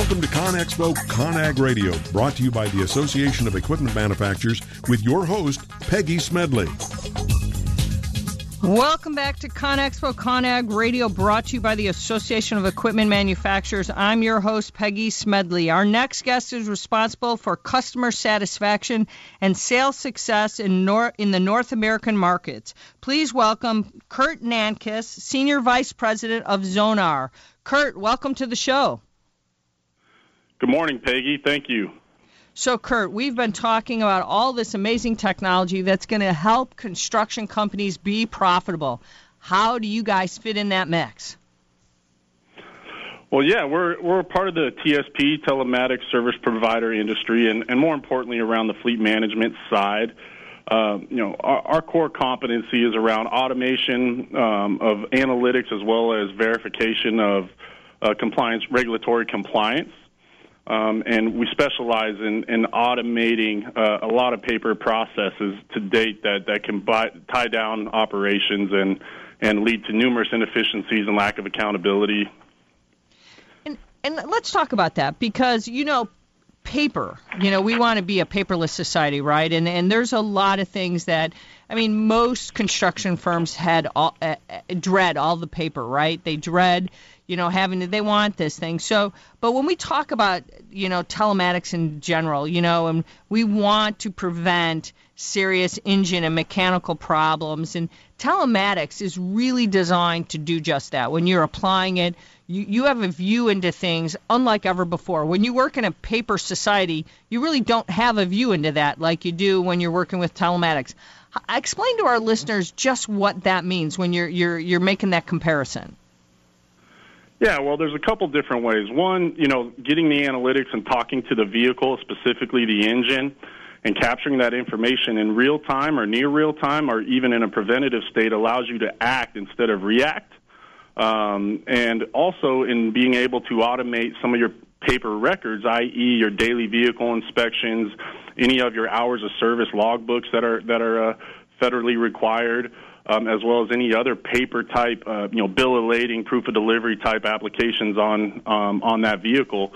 Welcome to ConExpo ConAg Radio, brought to you by the Association of Equipment Manufacturers with your host, Peggy Smedley. Welcome back to ConExpo ConAg Radio, brought to you by the Association of Equipment Manufacturers. I'm your host, Peggy Smedley. Our next guest is responsible for customer satisfaction and sales success in, nor- in the North American markets. Please welcome Kurt Nankis, Senior Vice President of Zonar. Kurt, welcome to the show. Good morning, Peggy. Thank you. So, Kurt, we've been talking about all this amazing technology that's going to help construction companies be profitable. How do you guys fit in that mix? Well, yeah, we're we're part of the TSP telematics service provider industry, and, and more importantly, around the fleet management side. Uh, you know, our, our, core competency is around automation um, of analytics as well as verification of uh, compliance, regulatory compliance. Um, and we specialize in, in automating uh, a lot of paper processes to date that, that can buy, tie down operations and, and lead to numerous inefficiencies and lack of accountability. And, and let's talk about that because, you know, paper, you know, we want to be a paperless society, right? And, and there's a lot of things that, I mean, most construction firms had all, uh, uh dread all the paper, right? They dread you know, having they want this thing. So, but when we talk about, you know, telematics in general, you know, and we want to prevent serious engine and mechanical problems, and telematics is really designed to do just that. When you're applying it, you, you have a view into things unlike ever before. When you work in a paper society, you really don't have a view into that like you do when you're working with telematics. I Explain to our listeners just what that means when you're you're you're making that comparison. Yeah, well, there's a couple different ways. One, you know, getting the analytics and talking to the vehicle, specifically the engine, and capturing that information in real time or near real time or even in a preventative state allows you to act instead of react. Um, and also in being able to automate some of your paper records, i.e., your daily vehicle inspections, any of your hours of service logbooks that are that are uh, federally required um, as well as any other paper type, uh, you know, bill of lading, proof of delivery type applications on um, on that vehicle.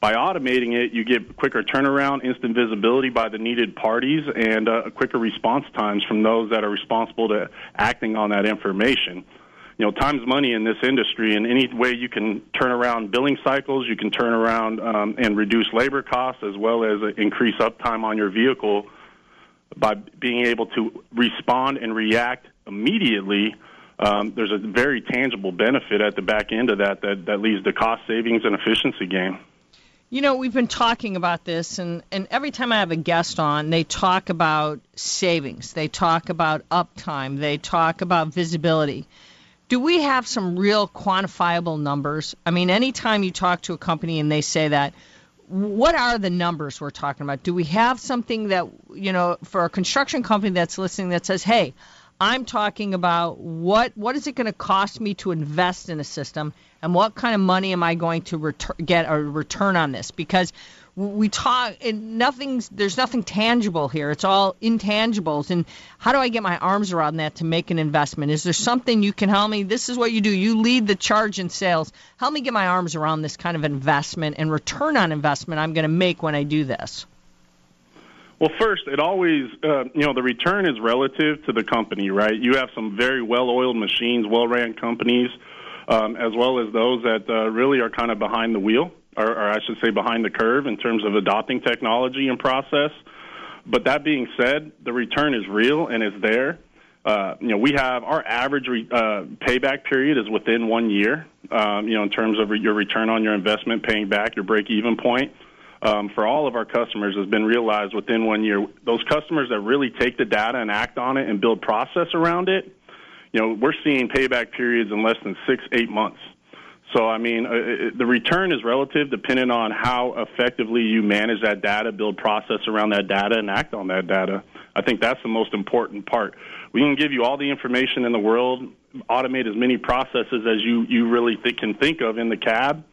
By automating it, you get quicker turnaround, instant visibility by the needed parties, and uh, quicker response times from those that are responsible to acting on that information. You know, time's money in this industry, and any way you can turn around billing cycles, you can turn around um, and reduce labor costs as well as uh, increase uptime on your vehicle by being able to respond and react immediately, um, there's a very tangible benefit at the back end of that that, that leads to cost savings and efficiency gain. You know, we've been talking about this, and, and every time I have a guest on, they talk about savings, they talk about uptime, they talk about visibility. Do we have some real quantifiable numbers? I mean, anytime you talk to a company and they say that, what are the numbers we're talking about? Do we have something that, you know, for a construction company that's listening that says, hey, I'm talking about what what is it going to cost me to invest in a system, and what kind of money am I going to retur- get a return on this? Because we talk and nothing's there's nothing tangible here. It's all intangibles. And how do I get my arms around that to make an investment? Is there something you can help me? This is what you do. You lead the charge in sales. Help me get my arms around this kind of investment and return on investment I'm going to make when I do this. Well, first, it always, uh, you know, the return is relative to the company, right? You have some very well oiled machines, well ran companies, um, as well as those that uh, really are kind of behind the wheel, or, or I should say behind the curve in terms of adopting technology and process. But that being said, the return is real and is there. Uh, you know, we have our average re, uh, payback period is within one year. Um, you know, in terms of re- your return on your investment, paying back your break-even point um, for all of our customers has been realized within one year. Those customers that really take the data and act on it and build process around it, you know, we're seeing payback periods in less than six, eight months. So, I mean, uh, it, the return is relative depending on how effectively you manage that data, build process around that data, and act on that data. I think that's the most important part. We can give you all the information in the world, automate as many processes as you, you really th- can think of in the cab,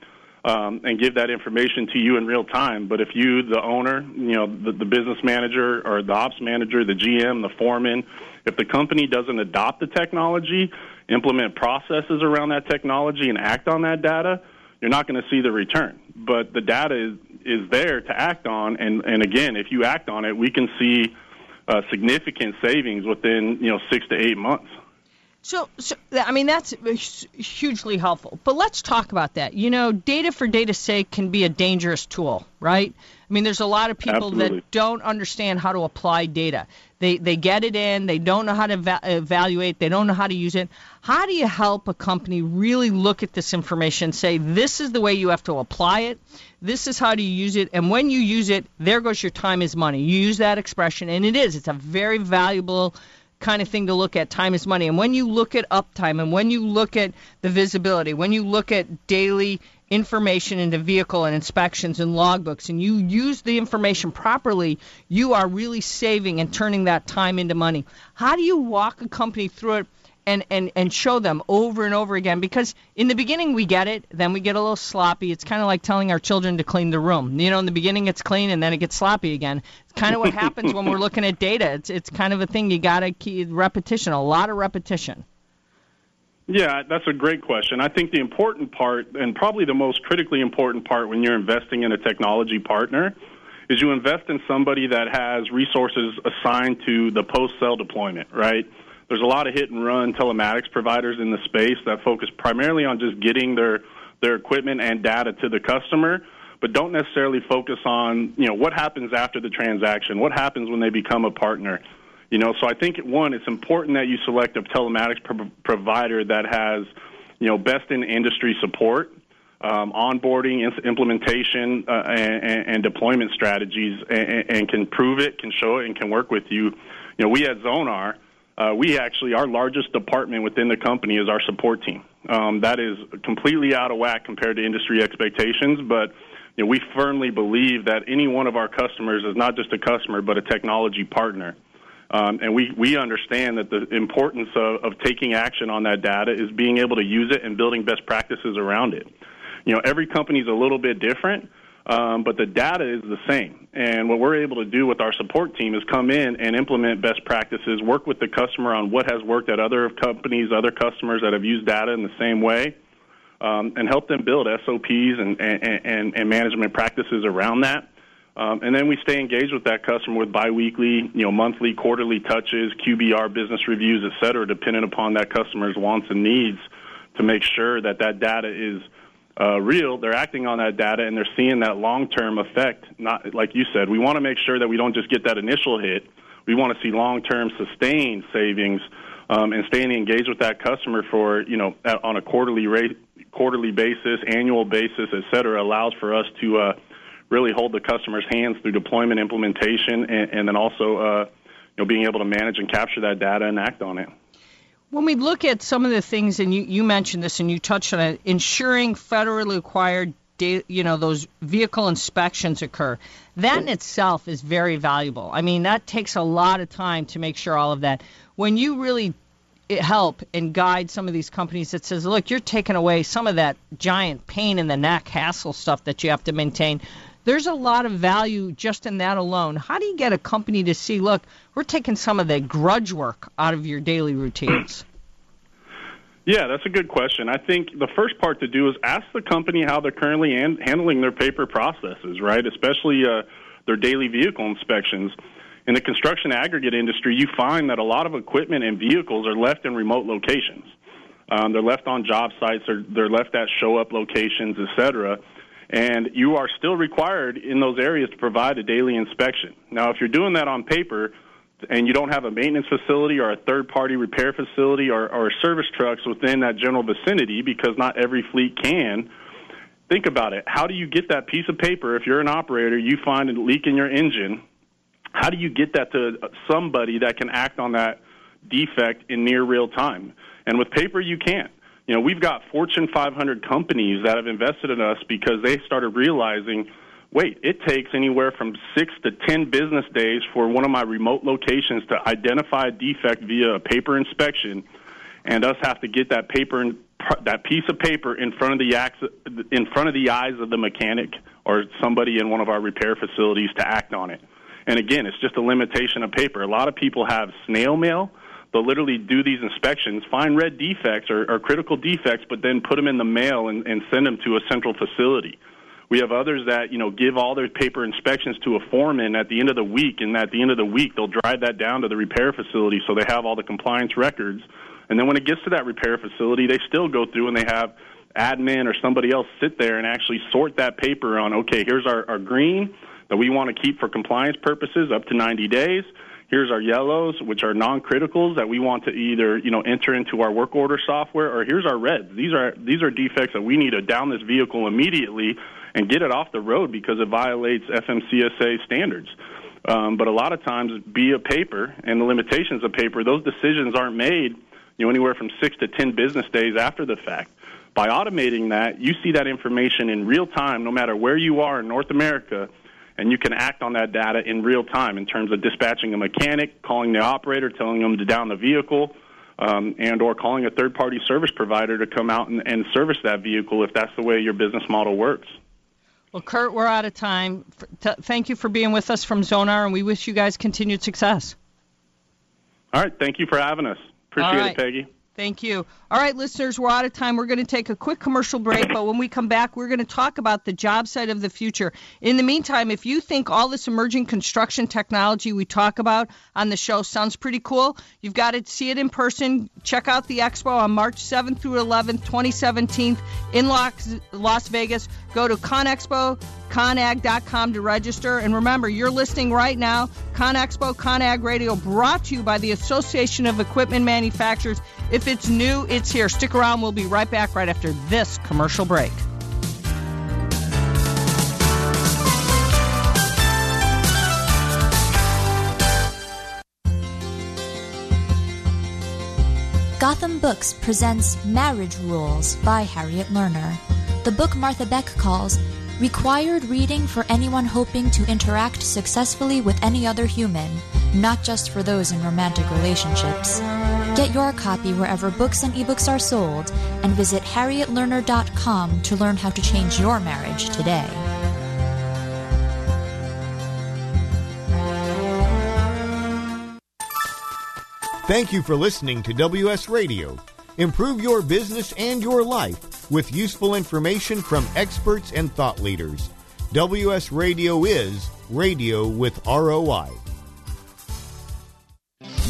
um, and give that information to you in real time. But if you, the owner, you know, the, the business manager or the ops manager, the GM, the foreman, if the company doesn't adopt the technology, implement processes around that technology, and act on that data, you're not going to see the return. but the data is, is there to act on. And, and again, if you act on it, we can see uh, significant savings within you know six to eight months. So, so, I mean, that's hugely helpful. But let's talk about that. You know, data for data's sake can be a dangerous tool, right? I mean, there's a lot of people Absolutely. that don't understand how to apply data. They they get it in, they don't know how to va- evaluate, they don't know how to use it. How do you help a company really look at this information, say this is the way you have to apply it, this is how to use it, and when you use it, there goes your time is money. You use that expression, and it is. It's a very valuable kind of thing to look at. Time is money. And when you look at uptime and when you look at the visibility, when you look at daily information into vehicle and inspections and logbooks and you use the information properly, you are really saving and turning that time into money. How do you walk a company through it and, and, and show them over and over again because in the beginning we get it, then we get a little sloppy. It's kind of like telling our children to clean the room. You know, in the beginning it's clean and then it gets sloppy again. It's kind of what happens when we're looking at data. It's it's kind of a thing you got to keep repetition, a lot of repetition. Yeah, that's a great question. I think the important part, and probably the most critically important part when you're investing in a technology partner, is you invest in somebody that has resources assigned to the post sale deployment, right? There's a lot of hit and run telematics providers in the space that focus primarily on just getting their their equipment and data to the customer, but don't necessarily focus on you know what happens after the transaction, what happens when they become a partner. You know, so I think one, it's important that you select a telematics pro- provider that has you know best in industry support, um, onboarding, implementation, uh, and, and, deployment strategies, and, and, can prove it, can show it, and can work with you. You know, we at Zonar uh, we actually, our largest department within the company is our support team. Um, that is completely out of whack compared to industry expectations, but you know, we firmly believe that any one of our customers is not just a customer, but a technology partner. Um, and we, we understand that the importance of, of taking action on that data is being able to use it and building best practices around it. You know, every company is a little bit different, um, but the data is the same. And what we're able to do with our support team is come in and implement best practices, work with the customer on what has worked at other companies, other customers that have used data in the same way, um, and help them build SOPs and, and, and and management practices around that. Um, and then we stay engaged with that customer with biweekly, you know, monthly, quarterly touches, QBR business reviews, et cetera, depending upon that customer's wants and needs to make sure that that data is – uh, real, they're acting on that data and they're seeing that long term effect. Not like you said, we want to make sure that we don't just get that initial hit. We want to see long term sustained savings um, and staying engaged with that customer for you know on a quarterly rate, quarterly basis, annual basis, et cetera, allows for us to uh, really hold the customer's hands through deployment, implementation, and, and then also uh, you know being able to manage and capture that data and act on it. When we look at some of the things, and you, you mentioned this and you touched on it, ensuring federally required you know those vehicle inspections occur that in itself is very valuable. I mean that takes a lot of time to make sure all of that. When you really help and guide some of these companies that says look you're taking away some of that giant pain in the neck hassle stuff that you have to maintain there's a lot of value just in that alone. How do you get a company to see, look, we're taking some of the grudge work out of your daily routines? Yeah, that's a good question. I think the first part to do is ask the company how they're currently an- handling their paper processes, right? Especially uh, their daily vehicle inspections. In the construction aggregate industry, you find that a lot of equipment and vehicles are left in remote locations. Um, they're left on job sites, or they're left at show up locations, et cetera and you are still required in those areas to provide a daily inspection. Now, if you're doing that on paper and you don't have a maintenance facility or a third party repair facility or, or service trucks within that general vicinity, because not every fleet can, think about it. How do you get that piece of paper if you're an operator, you find a leak in your engine? How do you get that to somebody that can act on that defect in near real time? And with paper, you can't you know, we've got Fortune 500 companies that have invested in us because they started realizing, wait, it takes anywhere from six to 10 business days for one of my remote locations to identify a defect via a paper inspection, and us have to get that paper and that piece of paper in front of the in front of the eyes of the mechanic or somebody in one of our repair facilities to act on it. And again, it's just a limitation of paper. A lot of people have snail mail they'll literally do these inspections, find red defects or, or critical defects, but then put them in the mail and, and send them to a central facility. We have others that you know give all their paper inspections to a foreman at the end of the week, and at the end of the week they'll drive that down to the repair facility so they have all the compliance records. And then when it gets to that repair facility, they still go through and they have admin or somebody else sit there and actually sort that paper on. Okay, here's our, our green that we want to keep for compliance purposes up to 90 days. Here's our yellows, which are non-criticals that we want to either you know enter into our work order software, or here's our reds. These are these are defects that we need to down this vehicle immediately and get it off the road because it violates FMCSA standards. Um, but a lot of times, be a paper and the limitations of paper, those decisions aren't made you know anywhere from six to ten business days after the fact. By automating that, you see that information in real time, no matter where you are in North America and you can act on that data in real time in terms of dispatching a mechanic, calling the operator, telling them to down the vehicle, um, and or calling a third party service provider to come out and, and service that vehicle if that's the way your business model works. Well, Kurt, we're out of time. Thank you for being with us from Zonar, and we wish you guys continued success. All right. Thank you for having us. Appreciate right. it, Peggy. Thank you. All right, listeners, we're out of time. We're going to take a quick commercial break, but when we come back, we're going to talk about the job site of the future. In the meantime, if you think all this emerging construction technology we talk about on the show sounds pretty cool, you've got to see it in person. Check out the expo on March 7th through 11th, 2017 in Las Vegas. Go to ConExpo conag.com to register. And remember, you're listening right now. ConExpo, ConAg Radio, brought to you by the Association of Equipment Manufacturers. If it's new, it's here. Stick around. We'll be right back right after this commercial break. Gotham Books presents Marriage Rules by Harriet Lerner. The book Martha Beck calls Required reading for anyone hoping to interact successfully with any other human, not just for those in romantic relationships. Get your copy wherever books and ebooks are sold, and visit harrietlerner.com to learn how to change your marriage today. Thank you for listening to WS Radio. Improve your business and your life with useful information from experts and thought leaders. WS Radio is radio with ROI.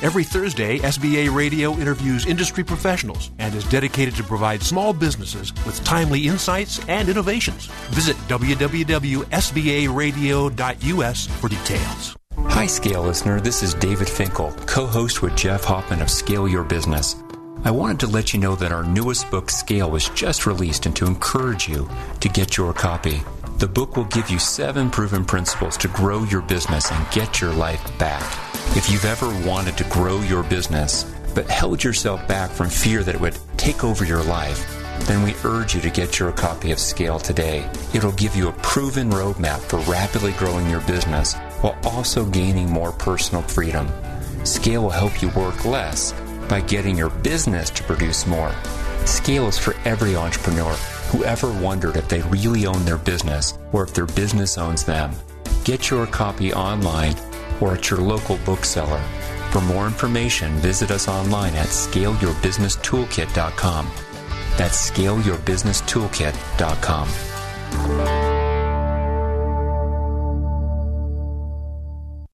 Every Thursday, SBA Radio interviews industry professionals and is dedicated to provide small businesses with timely insights and innovations. Visit www.sbaradio.us for details. Hi, Scale listener. This is David Finkel, co host with Jeff Hoffman of Scale Your Business. I wanted to let you know that our newest book, Scale, was just released and to encourage you to get your copy. The book will give you seven proven principles to grow your business and get your life back. If you've ever wanted to grow your business, but held yourself back from fear that it would take over your life, then we urge you to get your copy of Scale today. It'll give you a proven roadmap for rapidly growing your business while also gaining more personal freedom. Scale will help you work less by getting your business to produce more. Scale is for every entrepreneur who ever wondered if they really own their business or if their business owns them. Get your copy online or at your local bookseller. For more information, visit us online at scaleyourbusinesstoolkit.com. That's scaleyourbusinesstoolkit.com.